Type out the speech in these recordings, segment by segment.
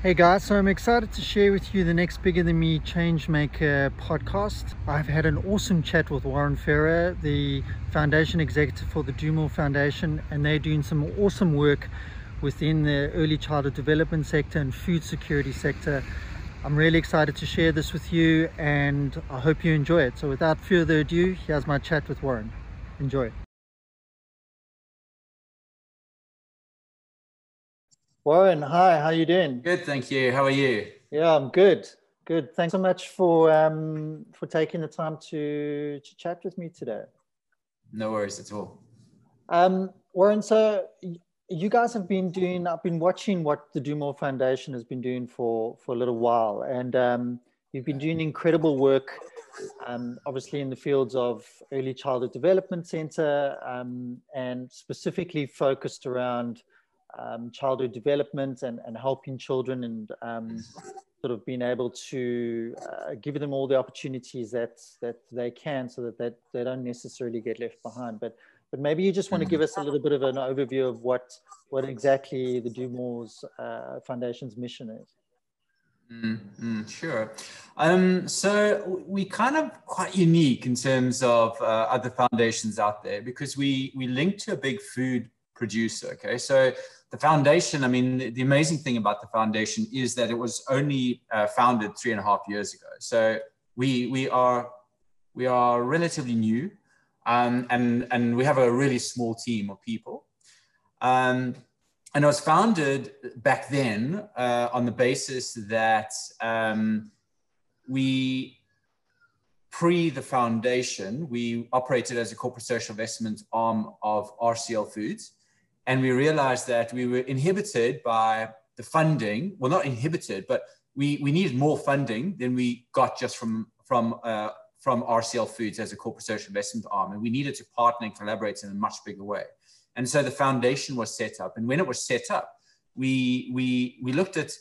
Hey guys, so I'm excited to share with you the next Bigger Than Me Changemaker podcast. I've had an awesome chat with Warren Ferrer, the foundation executive for the Do Foundation, and they're doing some awesome work within the early childhood development sector and food security sector. I'm really excited to share this with you and I hope you enjoy it. So without further ado, here's my chat with Warren. Enjoy. Warren, hi, how you doing? Good, thank you. How are you? Yeah, I'm good. Good. Thanks so much for um, for taking the time to to chat with me today. No worries at all. Um, Warren, so you guys have been doing. I've been watching what the Do More Foundation has been doing for for a little while, and um, you've been doing incredible work. Um, obviously, in the fields of early childhood development center, um, and specifically focused around um, childhood development and, and helping children and um, sort of being able to uh, give them all the opportunities that that they can so that they, they don't necessarily get left behind but but maybe you just want to give us a little bit of an overview of what what exactly the Do More's uh, Foundation's mission is. Mm, mm, sure. Um, so we kind of quite unique in terms of uh, other foundations out there because we we link to a big food producer. Okay, so the foundation, I mean, the, the, amazing thing about the foundation is that it was only uh, founded three and a half years ago. So we, we, are, we are relatively new um, and, and we have a really small team of people. Um, and it was founded back then uh, on the basis that um, we, pre the foundation, we operated as a corporate social investment arm of RCL Foods and we realized that we were inhibited by the funding. Well, not inhibited, but we, we needed more funding than we got just from from uh, from RCL Foods as a corporate social investment arm, and we needed to partner and collaborate in a much bigger way. And so the foundation was set up, and when it was set up, we we we looked at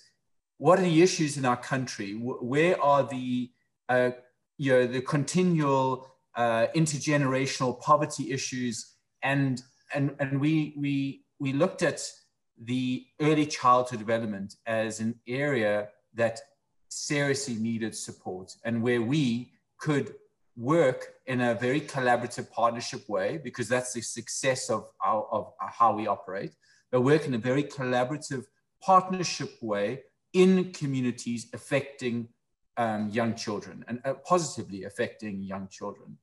what are the issues in our country, where are the uh, you know the continual uh, intergenerational poverty issues, and and, and we, we, we looked at the early childhood development as an area that seriously needed support and where we could work in a very collaborative partnership way because that's the success of, our, of how we operate but work in a very collaborative partnership way in communities affecting um, young children and uh, positively affecting young children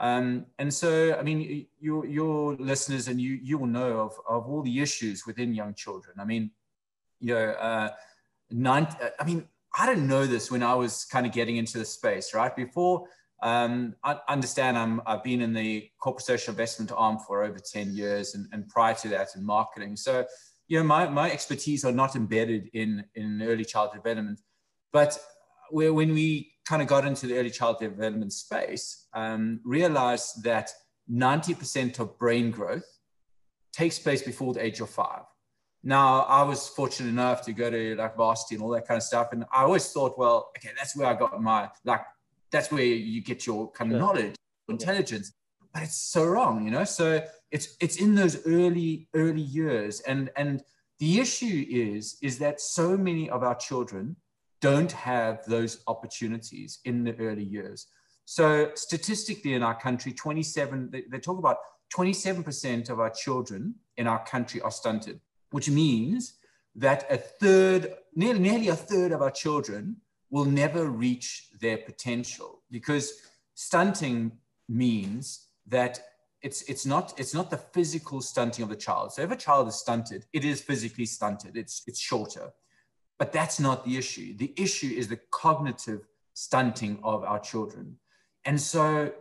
um, and so, I mean, your, your listeners and you, you will know of, of all the issues within young children. I mean, you know, uh, nine, I mean, I didn't know this when I was kind of getting into the space, right? Before, um, I understand I'm, I've been in the corporate social investment arm for over 10 years and, and prior to that in marketing. So, you know, my, my expertise are not embedded in, in early childhood development, but when we kind of got into the early childhood development space, um, realized that 90% of brain growth takes place before the age of five. Now, I was fortunate enough to go to like varsity and all that kind of stuff. And I always thought, well, okay, that's where I got my, like, that's where you get your kind of sure. knowledge, intelligence. But it's so wrong, you know? So it's, it's in those early, early years. And, and the issue is, is that so many of our children don't have those opportunities in the early years. So statistically in our country, 27, they, they talk about 27% of our children in our country are stunted, which means that a third, nearly, nearly a third of our children will never reach their potential because stunting means that it's, it's, not, it's not the physical stunting of the child. So if a child is stunted, it is physically stunted, it's, it's shorter. But that's not the issue. The issue is the cognitive stunting of our children. And so,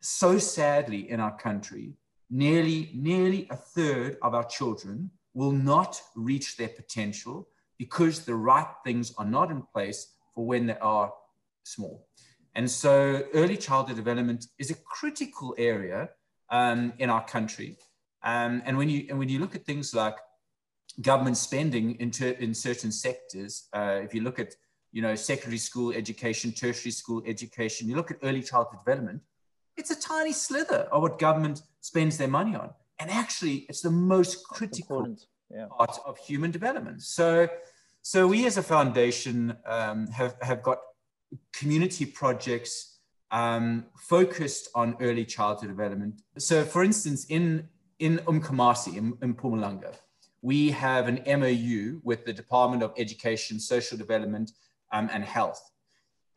so sadly in our country, nearly, nearly a third of our children will not reach their potential because the right things are not in place for when they are small. And so early childhood development is a critical area um, in our country. Um, and, when you, and when you look at things like government spending into in certain sectors. Uh, if you look at you know secondary school education, tertiary school education, you look at early childhood development, it's a tiny slither of what government spends their money on, and actually, it's the most critical yeah. part of human development. So, So we as a foundation um, have, have got community projects um, focused on early childhood development. So for instance, in, in Nkomazi, in, in Mpumalanga, we have an MOU with the Department of Education, Social Development um, and Health.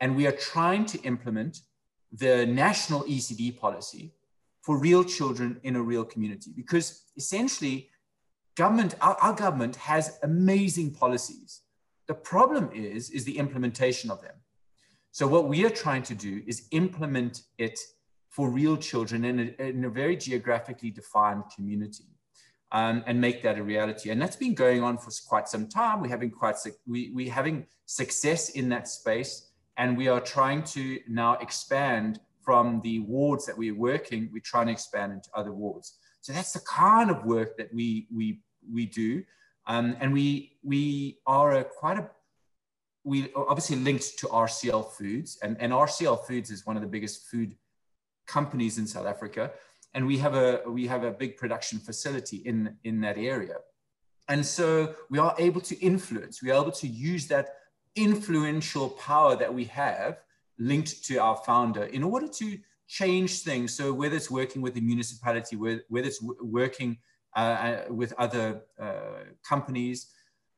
And we are trying to implement the national ECD policy for real children in a real community because essentially government our, our, government has amazing policies. The problem is is the implementation of them. So what we are trying to do is implement it for real children in a, in a very geographically defined community um, and make that a reality. And that's been going on for quite some time. We're having quite we, we're having success in that space. And we are trying to now expand from the wards that we're working, we're trying to expand into other wards. So that's the kind of work that we we we do, um, and we we are a quite a we obviously linked to RCL Foods, and, and RCL Foods is one of the biggest food companies in South Africa, and we have a we have a big production facility in in that area, and so we are able to influence. We are able to use that influential power that we have linked to our founder in order to change things. So whether it's working with the municipality, whether, it's working uh, uh, with other uh, companies,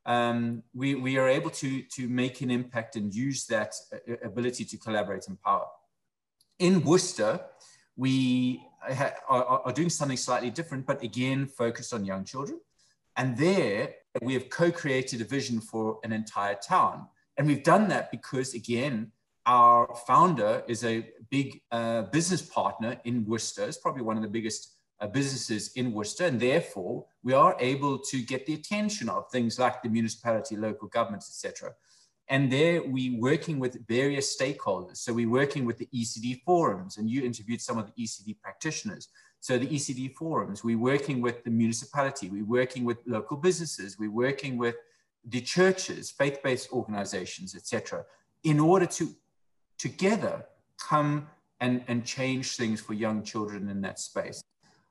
um, we, we are able to, to make an impact and use that uh, ability to collaborate and power. In Worcester, we are, are doing something slightly different, but again, focused on young children. And there, we have co-created a vision for an entire town. And we've done that because, again, our founder is a big uh, business partner in Worcester. It's probably one of the biggest uh, businesses in Worcester. And therefore, we are able to get the attention of things like the municipality, local governments, etc. And there we're working with various stakeholders. So we're working with the ECD forums, and you interviewed some of the ECD practitioners. So the ECD forums, we're working with the municipality, we're working with local businesses, we're working with the churches, faith-based organizations, etc., in order to together come and, and change things for young children in that space.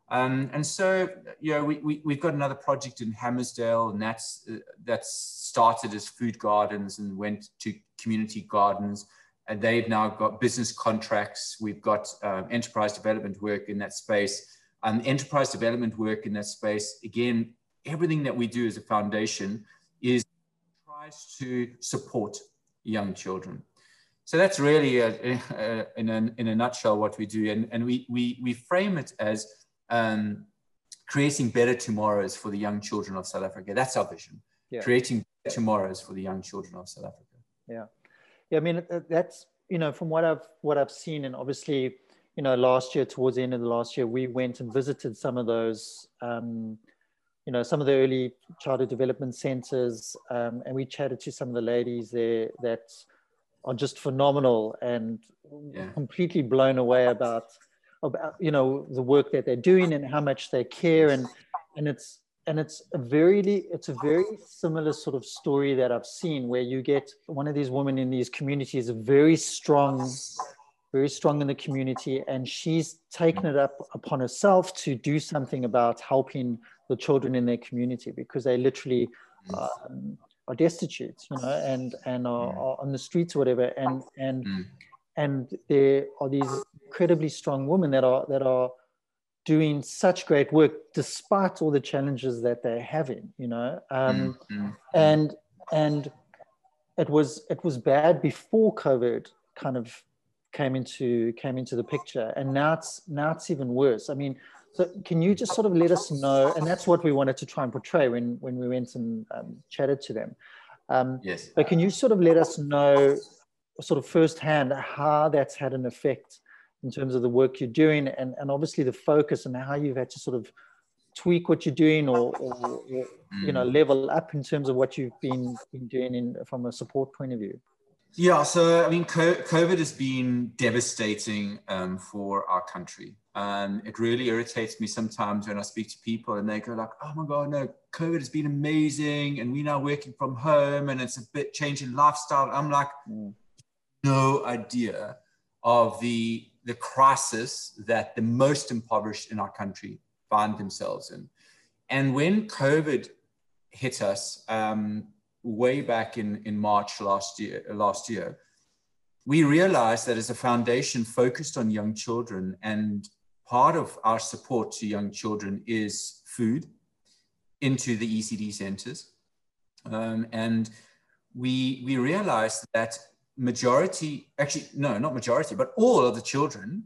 Um, and so, you know, we, we, we've got another project in Hammarsdale, and that's, uh, that's started as food gardens and went to community gardens. And they've now got business contracts. We've got um, enterprise development work in that space. Um, enterprise development work in that space, again, everything that we do as a foundation is tries to support young children. So that's really, a, a, in, a, in a nutshell, what we do. And, and we, we, we frame it as um, creating better tomorrows for the young children of South Africa. That's our vision, yeah. creating tomorrows for the young children of South Africa. Yeah. Yeah, I mean, that's, you know, from what I've, what I've seen, and obviously, you know, last year, towards the end of the last year, we went and visited some of those, um, you know, some of the early childhood development centers, um, and we chatted to some of the ladies there that are just phenomenal and yeah. completely blown away about about you know the work that they're doing and how much they care and and it's and it's a very it's a very similar sort of story that I've seen where you get one of these women in these communities very strong very strong in the community and she's taken it up upon herself to do something about helping the children in their community because they literally um, are destitute, you know, and and are, mm. are on the streets or whatever, and and mm. And there are these incredibly strong women that are that are doing such great work despite all the challenges that they're having, you know, um, mm-hmm. and and it was it was bad before COVID kind of came into came into the picture, and now it's now it's even worse. I mean so can you just sort of let us know, and that's what we wanted to try and portray when, when we went and um, chatted to them. Um, yes. But can you sort of let us know, sort of firsthand, how that's had an effect in terms of the work you're doing, and, and obviously the focus and how you've had to sort of tweak what you're doing, or, or, or you know, mm. level up in terms of what you've been, been doing in, from a support point of view. Yeah, so I mean, COVID has been devastating um, for our country. Um, it really irritates me sometimes when I speak to people and they go like, "Oh my God, no, COVID has been amazing, and we're now working from home, and it's a bit changing lifestyle." I'm like, mm. No idea of the the crisis that the most impoverished in our country find themselves in. And when COVID hit us, um, way back in, in March last year, last year, we realized that as a foundation focused on young children, and part of our support to young children is food into the ECD centers. Um, and we, we realized that majority, actually, no, not majority, but all of the children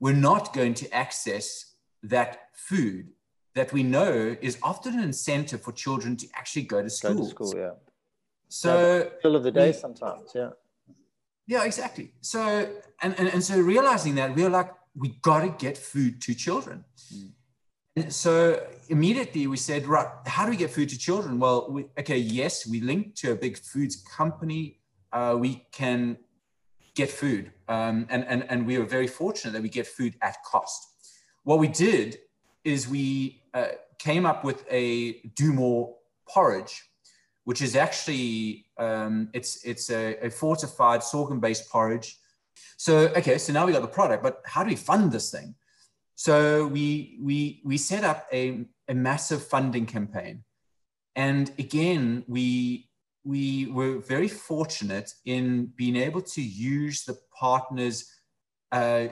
were not going to access that food that we know is often an incentive for children to actually go to school. Go to school, yeah. So middle of the day we, sometimes, yeah. Yeah, exactly. So and, and and so realizing that we are like, we gotta get food to children. Mm. And so immediately we said, right, how do we get food to children? Well, we, okay, yes, we linked to a big foods company. Uh, we can get food. Um, and, and, and we were very fortunate that we get food at cost. What we did is we uh, came up with a do more porridge, which is actually um, it's it's a, a fortified sorghum based porridge. So okay, so now we got the product, but how do we fund this thing? So we we we set up a, a massive funding campaign, and again we we were very fortunate in being able to use the partners uh,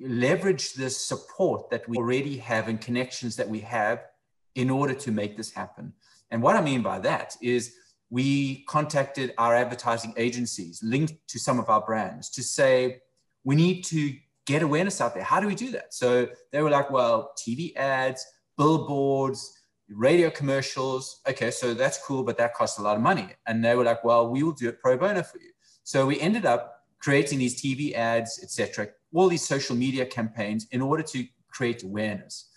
leverage the support that we already have and connections that we have in order to make this happen. And what I mean by that is we contacted our advertising agencies linked to some of our brands to say, we need to get awareness out there. How do we do that? So they were like, well, TV ads, billboards, radio commercials. Okay, so that's cool, but that costs a lot of money. And they were like, well, we will do it pro bono for you. So we ended up creating these TV ads, etc., all these social media campaigns in order to create awareness.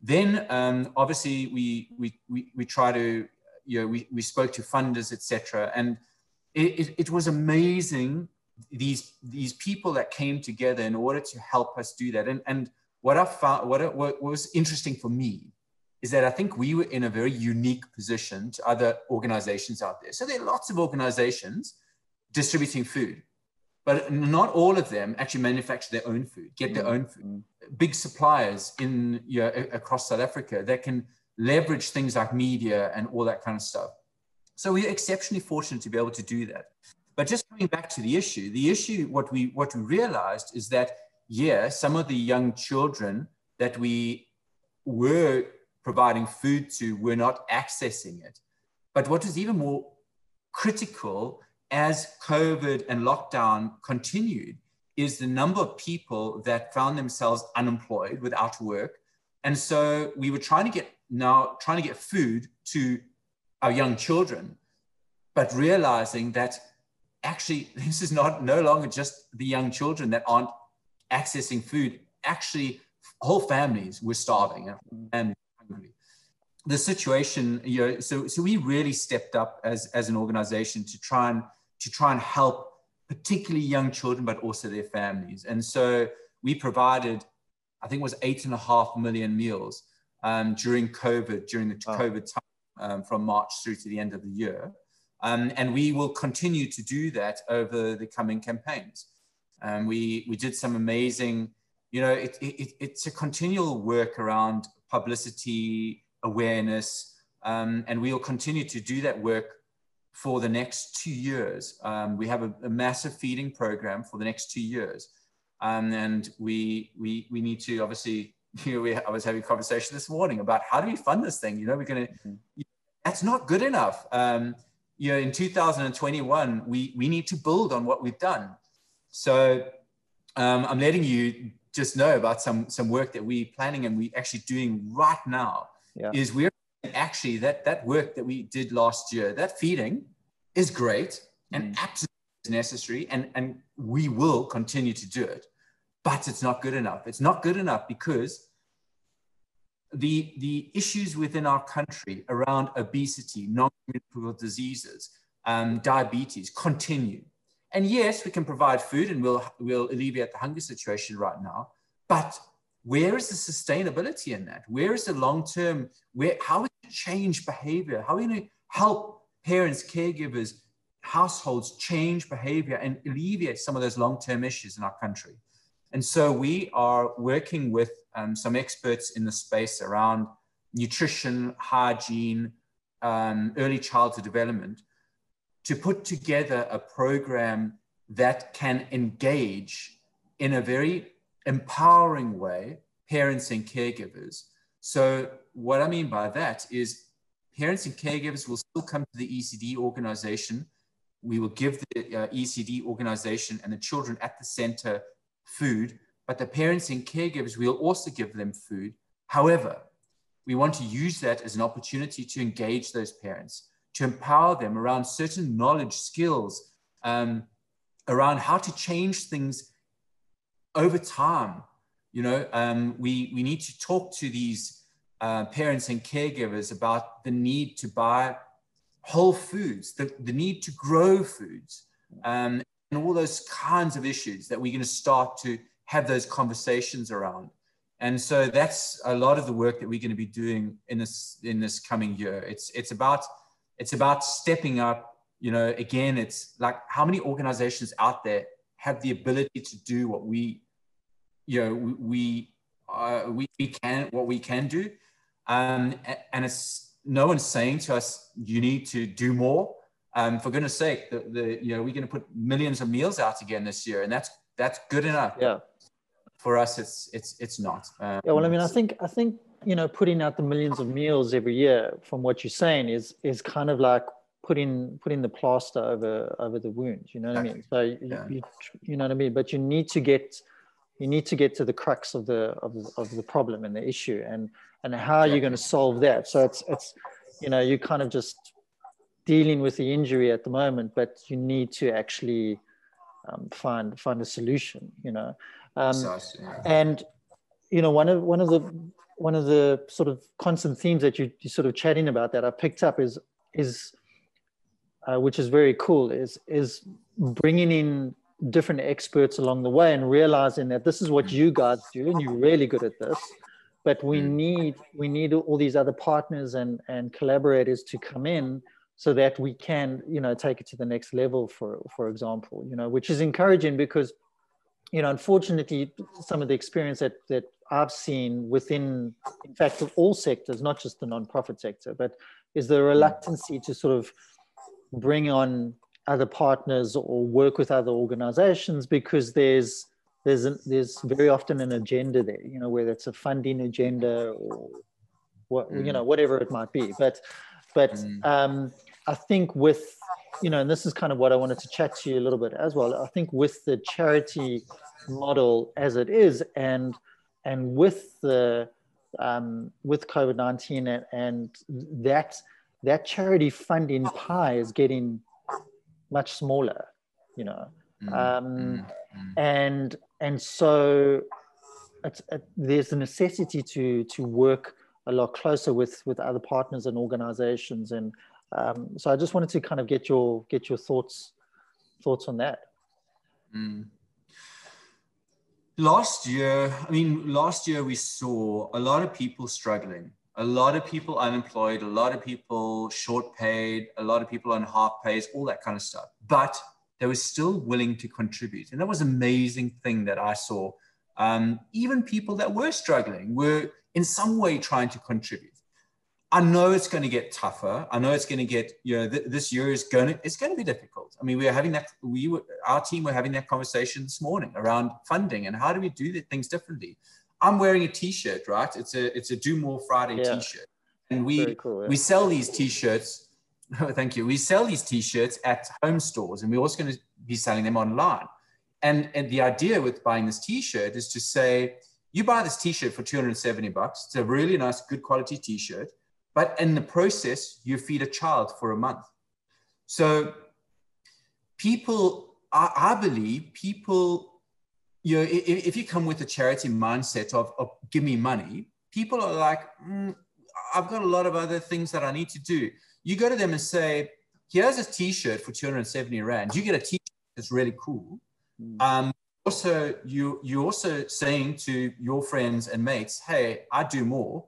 Then, um, obviously, we, we, we, we try to, you know, we, we spoke to funders, etc. And it, it, it was amazing, these, these people that came together in order to help us do that. And, and what I found, what, what was interesting for me is that I think we were in a very unique position to other organizations out there. So there are lots of organizations distributing food but not all of them actually manufacture their own food, get their mm. own food. Big suppliers in you know, across South Africa that can leverage things like media and all that kind of stuff. So we're exceptionally fortunate to be able to do that. But just coming back to the issue, the issue, what we what we realized is that yeah, some of the young children that we were providing food to were not accessing it. But what is even more critical as COVID and lockdown continued is the number of people that found themselves unemployed without work. And so we were trying to get now trying to get food to our young children, but realizing that actually this is not no longer just the young children that aren't accessing food. Actually, whole families were starving mm. and hungry the situation, you know, so so we really stepped up as as an organization to try and to try and help particularly young children, but also their families. And so we provided, I think it was eight and a half million meals um, during COVID, during the wow. COVID time um, from March through to the end of the year. Um, and we will continue to do that over the coming campaigns. Um, we, we did some amazing, you know, it, it, it's a continual work around publicity, awareness, um, and we will continue to do that work for the next two years. Um, we have a, a, massive feeding program for the next two years. Um, and we, we, we need to obviously, you know, we, I was having a conversation this morning about how do we fund this thing? You know, we're going to, mm-hmm. that's not good enough. Um, you know, in 2021, we, we need to build on what we've done. So um, I'm letting you just know about some, some work that we're planning and we're actually doing right now yeah. is we're actually that that work that we did last year, that feeding is great and mm. absolutely necessary, and and we will continue to do it, but it's not good enough. It's not good enough because the the issues within our country around obesity, non-communicable diseases, um, diabetes continue. And yes, we can provide food and we'll we'll alleviate the hunger situation right now, but where is the sustainability in that? Where is the long term? Where how we change behavior? How are we going to help parents, caregivers, households change behavior and alleviate some of those long term issues in our country? And so we are working with um, some experts in the space around nutrition, hygiene, um, early childhood development to put together a program that can engage in a very empowering way parents and caregivers. So, what I mean by that is parents and caregivers will still come to the ECD organization. We will give the uh, ECD organization and the children at the center food, but the parents and caregivers, we'll also give them food. However, we want to use that as an opportunity to engage those parents, to empower them around certain knowledge, skills, um, around how to change things over time. You know, um, we, we need to talk to these uh, parents and caregivers about the need to buy whole foods, the, the need to grow foods, um, and all those kinds of issues that we're going to start to have those conversations around. And so that's a lot of the work that we're going to be doing in this in this coming year. It's it's about it's about stepping up. You know, again, it's like how many organizations out there have the ability to do what we, you know, we uh, we, we can what we can do, um, and it's no one's saying to us you need to do more. Um, for goodness sake, the, the you know we're going to put millions of meals out again this year, and that's that's good enough. Yeah for us it's it's it's not um, yeah well i mean i think i think you know putting out the millions of meals every year from what you're saying is is kind of like putting putting the plaster over over the wound you know what i mean? So yeah. you, you know what i mean? But you need to get you need to get to the crux of the of the, of the problem and the issue and and how are you going to solve that? So it's it's you know you're kind of just dealing with the injury at the moment but you need to actually um, find find a solution you know? Um, and you know, one of one of the one of the sort of constant themes that you, you sort of chatting about that I picked up is is uh, which is very cool is is bringing in different experts along the way and realizing that this is what you guys do and you're really good at this but we mm. need we need all these other partners and and collaborators to come in so that we can you know take it to the next level for for example you know which is encouraging because you know, unfortunately, some of the experience that, that I've seen within, in fact, of all sectors, not just the nonprofit sector, but is the reluctancy to sort of bring on other partners or work with other organizations because there's there's an, there's very often an agenda there, you know, whether it's a funding agenda or what mm. you know whatever it might be. But but mm. um, I think with you know, and this is kind of what I wanted to chat to you a little bit as well. I think with the charity model as it is, and and with the um, with COVID nineteen and, and that that charity funding pie is getting much smaller, you know, mm, um, mm, mm. and and so it's, it, there's a necessity to to work a lot closer with with other partners and organizations and um, so I just wanted to kind of get your get your thoughts thoughts on that. Mm. Last year, I mean, last year we saw a lot of people struggling, a lot of people unemployed, a lot of people short paid, a lot of people on half pays, all that kind of stuff. But they were still willing to contribute, and that was an amazing thing that I saw. Um, even people that were struggling were in some way trying to contribute. I know it's going to get tougher. I know it's going to get, you know, th- this year is going to, it's going to be difficult. I mean, we are having that, we were, our team were having that conversation this morning around funding and how do we do the things differently. I'm wearing a t-shirt, right? It's a, it's a Do More Friday yeah. t-shirt. And we, cool, yeah. we sell these t-shirts. Thank you. We sell these t-shirts at home stores and we're also going to be selling them online. And, and the idea with buying this t-shirt is to say, you buy this t-shirt for 270 bucks. It's a really nice, good quality t-shirt but in the process, you feed a child for a month. So people, I, I believe people, you know, if, if, you come with a charity mindset of, of give me money, people are like, mm, I've got a lot of other things that I need to do. You go to them and say, here's a t-shirt for 270 Rand. You get a t-shirt that's really cool. Mm. Um, also, you, you're also saying to your friends and mates, hey, I do more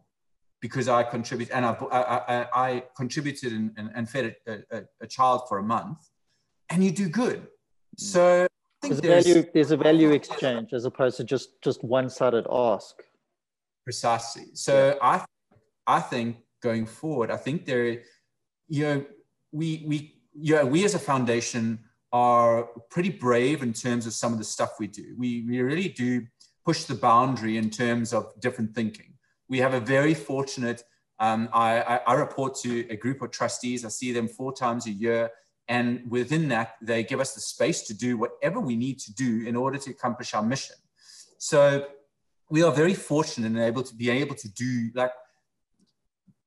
because I contribute and I, I, I contributed and, and, and fed a, a, a, child for a month, and you do good. Mm. So there's, there's, a value, there's a value exchange as opposed to just just one-sided ask. Precisely. So yeah. I I think going forward, I think there, you know, we we yeah, we as a foundation are pretty brave in terms of some of the stuff we do. We, we really do push the boundary in terms of different thinking. We have a very fortunate, um, I, I, report to a group of trustees. I see them four times a year. And within that, they give us the space to do whatever we need to do in order to accomplish our mission. So we are very fortunate and able to be able to do like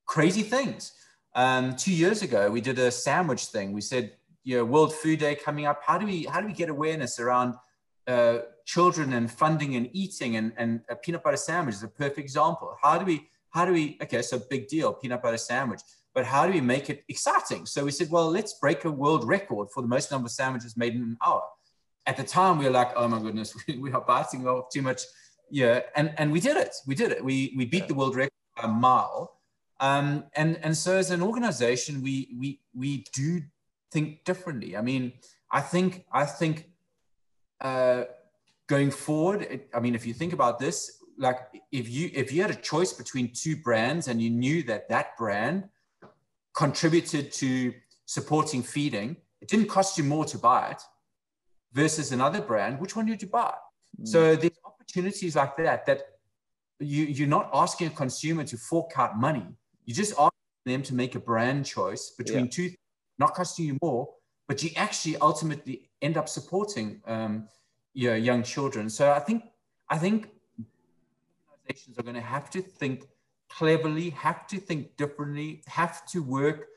crazy things. Um, two years ago, we did a sandwich thing. We said, you know, World Food Day coming up. How do we how do we get awareness around uh, children and funding and eating and, and a peanut butter sandwich is a perfect example. How do we how do we okay so big deal peanut butter sandwich but how do we make it exciting? So we said well let's break a world record for the most number of sandwiches made in an hour. At the time we were like oh my goodness we are biting off too much yeah and and we did it we did it. We we beat the world record by a mile. Um, and and so as an organization we we we do think differently. I mean, I think I think uh, going forward, it, I mean, if you think about this, like if you if you had a choice between two brands and you knew that that brand contributed to supporting feeding, it didn't cost you more to buy it versus another brand, which one did you buy? Mm. So there's opportunities like that that you you're not asking a consumer to fork out money. You just ask them to make a brand choice between yeah. two not costing you more, but you actually ultimately end up supporting um, your young children. So I think I think organizations are going to have to think cleverly, have to think differently, have to work,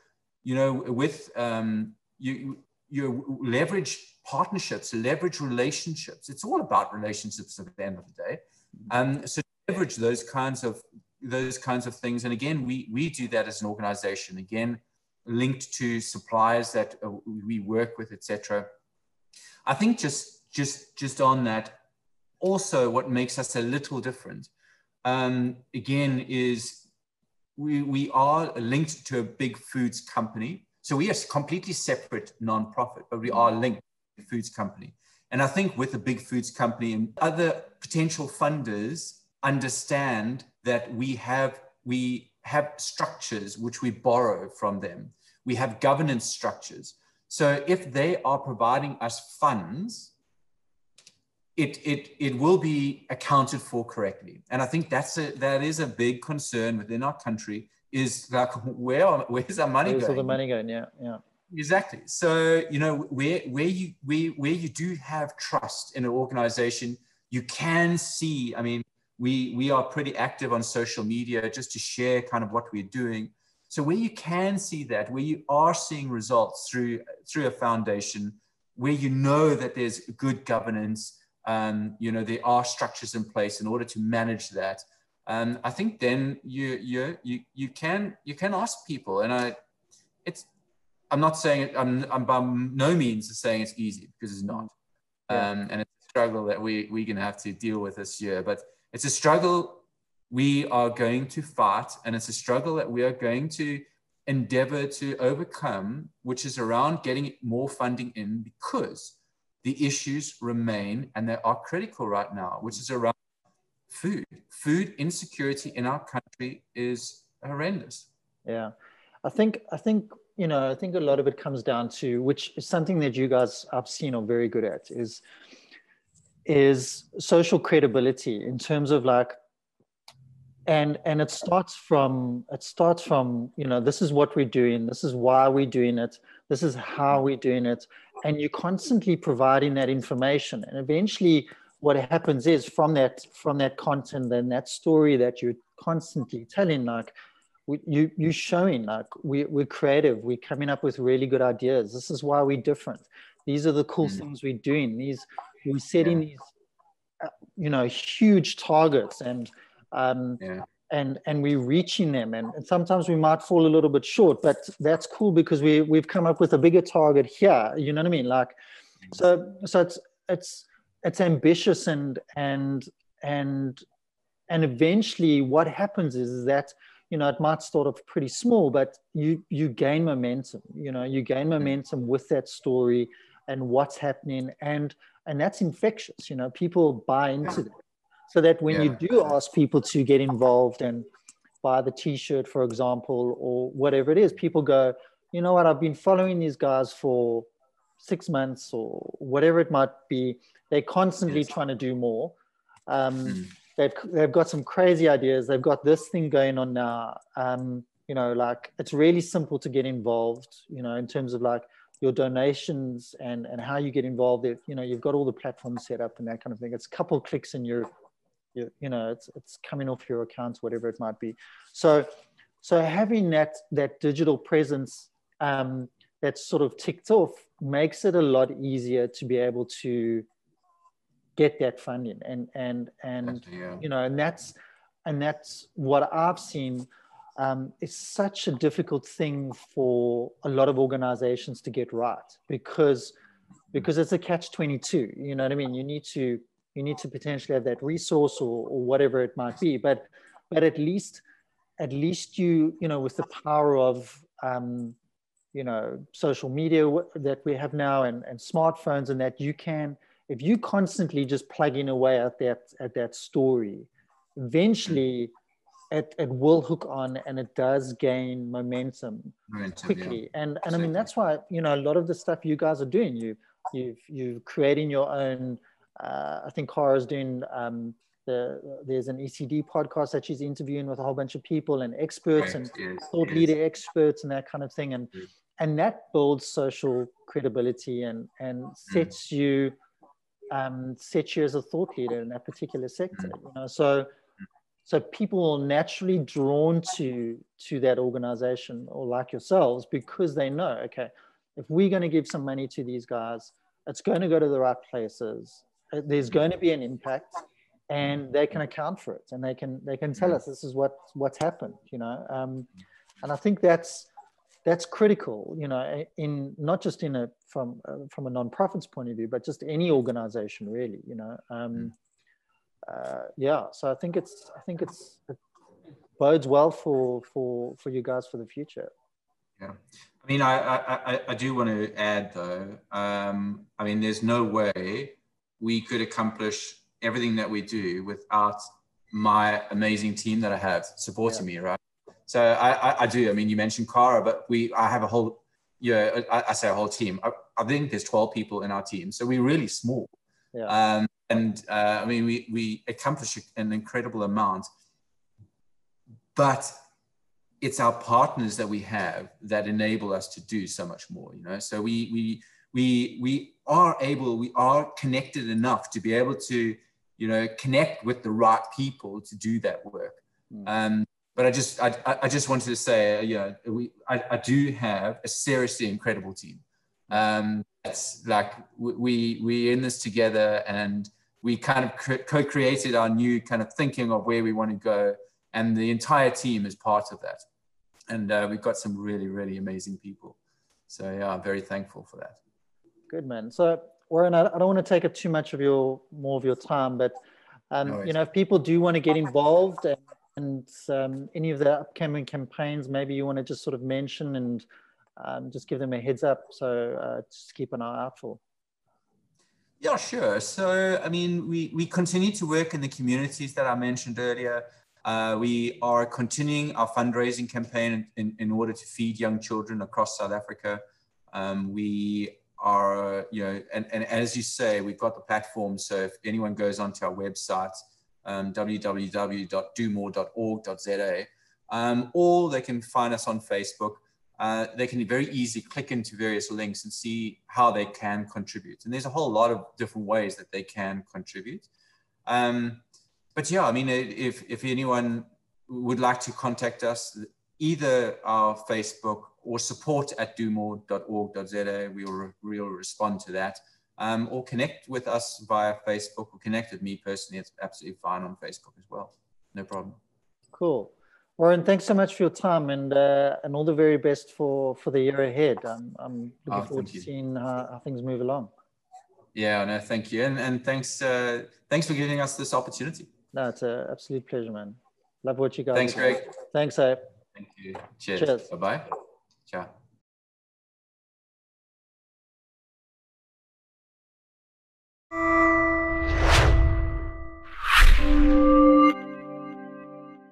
you know, with um, you you leverage partnerships, leverage relationships. It's all about relationships at the end of the day. Um, so leverage those kinds of those kinds of things. And again, we we do that as an organization. Again, linked to suppliers that uh, we work with, etc. I think just just just on that, also what makes us a little different, um, again, is we we are linked to a big foods company. So we are a completely separate nonprofit, but we are linked to a foods company. And I think with a big foods company and other potential funders understand that we have we have structures which we borrow from them we have governance structures. So if they are providing us funds, it, it, it will be accounted for correctly. And I think that's a, that is a big concern within our country is like, where, where's our money where's going? All the money going? Yeah, yeah. Exactly. So, you know, where, where you, where, where you do have trust in an organization, you can see, I mean, we, we are pretty active on social media just to share kind of what we're doing. So where you can see that, where you are seeing results through through a foundation, where you know that there's good governance, um, you know there are structures in place in order to manage that. Um, I think then you you you you can you can ask people, and I, it's I'm not saying it, I'm I'm by no means saying it's easy because it's not, yeah. um, and it's a struggle that we we're gonna have to deal with this year. But it's a struggle we are going to fight, and it's a struggle that we are going to endeavor to overcome, which is around getting more funding in because the issues remain and they are critical right now, which is around food. Food insecurity in our country is horrendous. Yeah. I think I think you know I think a lot of it comes down to which is something that you guys I've seen are very good at is is social credibility in terms of like and and it starts from it starts from you know this is what we're doing this is why we're doing it this is how we're doing it and you're constantly providing that information. And eventually what happens is from that from that content and that story that you're constantly telling like you you're showing like we, we're creative we're coming up with really good ideas. This is why we're different. These are the cool mm. things we're doing. These we're setting these uh, you know huge targets. And um, yeah. And and we're reaching them. And, and, sometimes we might fall a little bit short but that's cool because we we've come up with a bigger target here you know what i mean? Like mm-hmm. so so it's it's it's ambitious and and and and eventually what happens is, is that you know it might start off pretty small but you you gain momentum you know you gain mm-hmm. momentum with that story and what's happening. And and that's infectious you know people buy into that so that when yeah. you do ask people to get involved and buy the t-shirt for example or whatever it is people go you know what, I've been following these guys for six months or whatever it might be. They're constantly yes. trying to do more. Um, mm. They've they've got some crazy ideas. They've got this thing going on now. Um, you know, like it's really simple to get involved. You know, in terms of like your donations and and how you get involved. If you know, you've got all the platforms set up and that kind of thing. It's a couple clicks and you're, you you know, it's it's coming off your accounts, whatever it might be. So so having that that digital presence um, that's sort of ticked off makes it a lot easier to be able to get that funding and and and yeah. you know and that's and that's what I've seen. Um, it's such a difficult thing for a lot of organizations to get right because because it's a catch 22 you know what i mean you need to you need to potentially have that resource or, or whatever it might be but but at least at least you you know with the power of um, you know social media that we have now and, and smartphones and that you can if you constantly just plugging away at that at that story eventually it, it will hook on and it does gain momentum, momentum quickly yeah. and and exactly. i mean that's why you know a lot of the stuff you guys are doing you you've you've creating your own i think Cara's doing um, the, there's an ECD podcast that she's interviewing with a whole bunch of people and experts right. and yes. thought yes. leader experts and that kind of thing. And mm. and that builds social credibility and and mm. sets mm. you um, sets you as a thought leader in that particular sector. Mm. You know, so so people are naturally drawn to to that organization or like yourselves because they know, okay, if we're going to give some money to these guys, it's going to go to the right places. Uh, there's mm. going to be an impact and they can account for it and they can they can tell us this is what what's happened you know? Um, and i think that's that's critical you know in not just in a from uh, from a non-profits point of view but just any organization really you know? Um, uh, yeah so i think it's i think it's it bodes well for for for you guys for the future. Yeah. I mean i i i do want to add though um, i mean there's no way we could accomplish everything that we do without my amazing team that I have supporting yeah. me, right? So I, I, I, do. I mean, you mentioned Cara, but we I have a whole yeah I, I say a whole team. I, I, think there's 12 people in our team, so we're really small. Yeah. Um, and uh, I mean, we we accomplish an incredible amount, but it's our partners that we have that enable us to do so much more. You know, so we we we we are able, we are connected enough to be able to you know, connect with the right people to do that work. Mm. Um, but I just, I, I just wanted to say, uh, yeah, we, I, I do have a seriously incredible team. Um, it's like we we in this together, and we kind of co-created our new kind of thinking of where we want to go, and the entire team is part of that. And uh, we've got some really, really amazing people. So yeah, I'm very thankful for that. Good man. So Warren, I, don't want to take up too much of your more of your time, but um, no you know, if people do want to get involved and, and um, any of the upcoming campaigns, maybe you want to just sort of mention and um, just give them a heads up. So uh, just keep an eye out for. Yeah, sure. So, I mean, we, we continue to work in the communities that I mentioned earlier. Uh, we are continuing our fundraising campaign in, in order to feed young children across South Africa. Um, we are, you know, and, and as you say, we've got the platform. So if anyone goes onto our website, um, www.domore.org.za, um, or they can find us on Facebook. Uh, they can very easily click into various links and see how they can contribute. And there's a whole lot of different ways that they can contribute. Um, but yeah, I mean, if, if anyone would like to contact us, either our Facebook or support at domore.org.za. We will, we will respond to that. Um, or connect with us via Facebook or connect with me personally. It's absolutely fine on Facebook as well. No problem. Cool. Warren, thanks so much for your time and uh, and all the very best for, for the year ahead. I'm, I'm looking oh, forward to you. seeing how, how, things move along. Yeah, no, thank you. And, and thanks, uh, thanks for giving us this opportunity. No, it's an absolute pleasure, man. Love what you guys Thanks, Greg. Thanks, Abe. Thank you. Cheers. Cheers. Tchau.